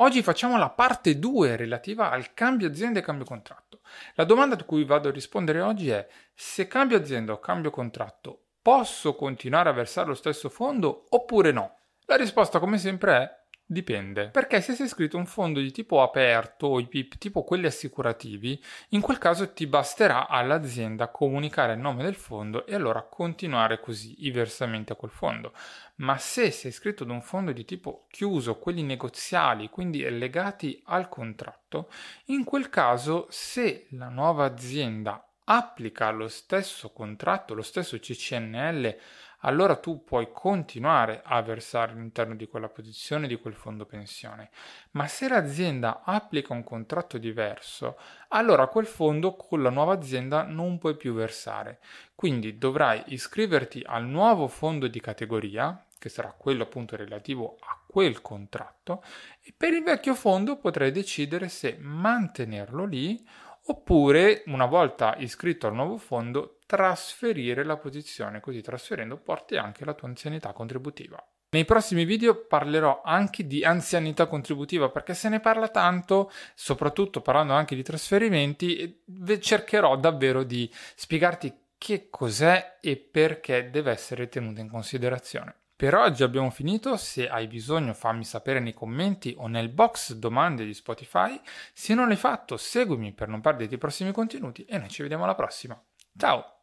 Oggi facciamo la parte 2 relativa al cambio azienda e cambio contratto. La domanda a cui vado a rispondere oggi è se cambio azienda o cambio contratto posso continuare a versare lo stesso fondo oppure no? La risposta come sempre è Dipende, perché se sei iscritto a un fondo di tipo aperto o tipo quelli assicurativi, in quel caso ti basterà all'azienda comunicare il nome del fondo e allora continuare così i versamenti a quel fondo. Ma se sei iscritto ad un fondo di tipo chiuso, quelli negoziali, quindi legati al contratto, in quel caso se la nuova azienda applica lo stesso contratto, lo stesso CCNL allora tu puoi continuare a versare all'interno di quella posizione di quel fondo pensione. Ma se l'azienda applica un contratto diverso, allora quel fondo con la nuova azienda non puoi più versare. Quindi dovrai iscriverti al nuovo fondo di categoria, che sarà quello appunto relativo a quel contratto, e per il vecchio fondo potrai decidere se mantenerlo lì oppure una volta iscritto al nuovo fondo trasferire la posizione, così trasferendo porti anche la tua anzianità contributiva. Nei prossimi video parlerò anche di anzianità contributiva perché se ne parla tanto, soprattutto parlando anche di trasferimenti, cercherò davvero di spiegarti che cos'è e perché deve essere tenuta in considerazione. Per oggi abbiamo finito, se hai bisogno fammi sapere nei commenti o nel box domande di Spotify, se non l'hai fatto seguimi per non perderti i prossimi contenuti e noi ci vediamo alla prossima. Ciao!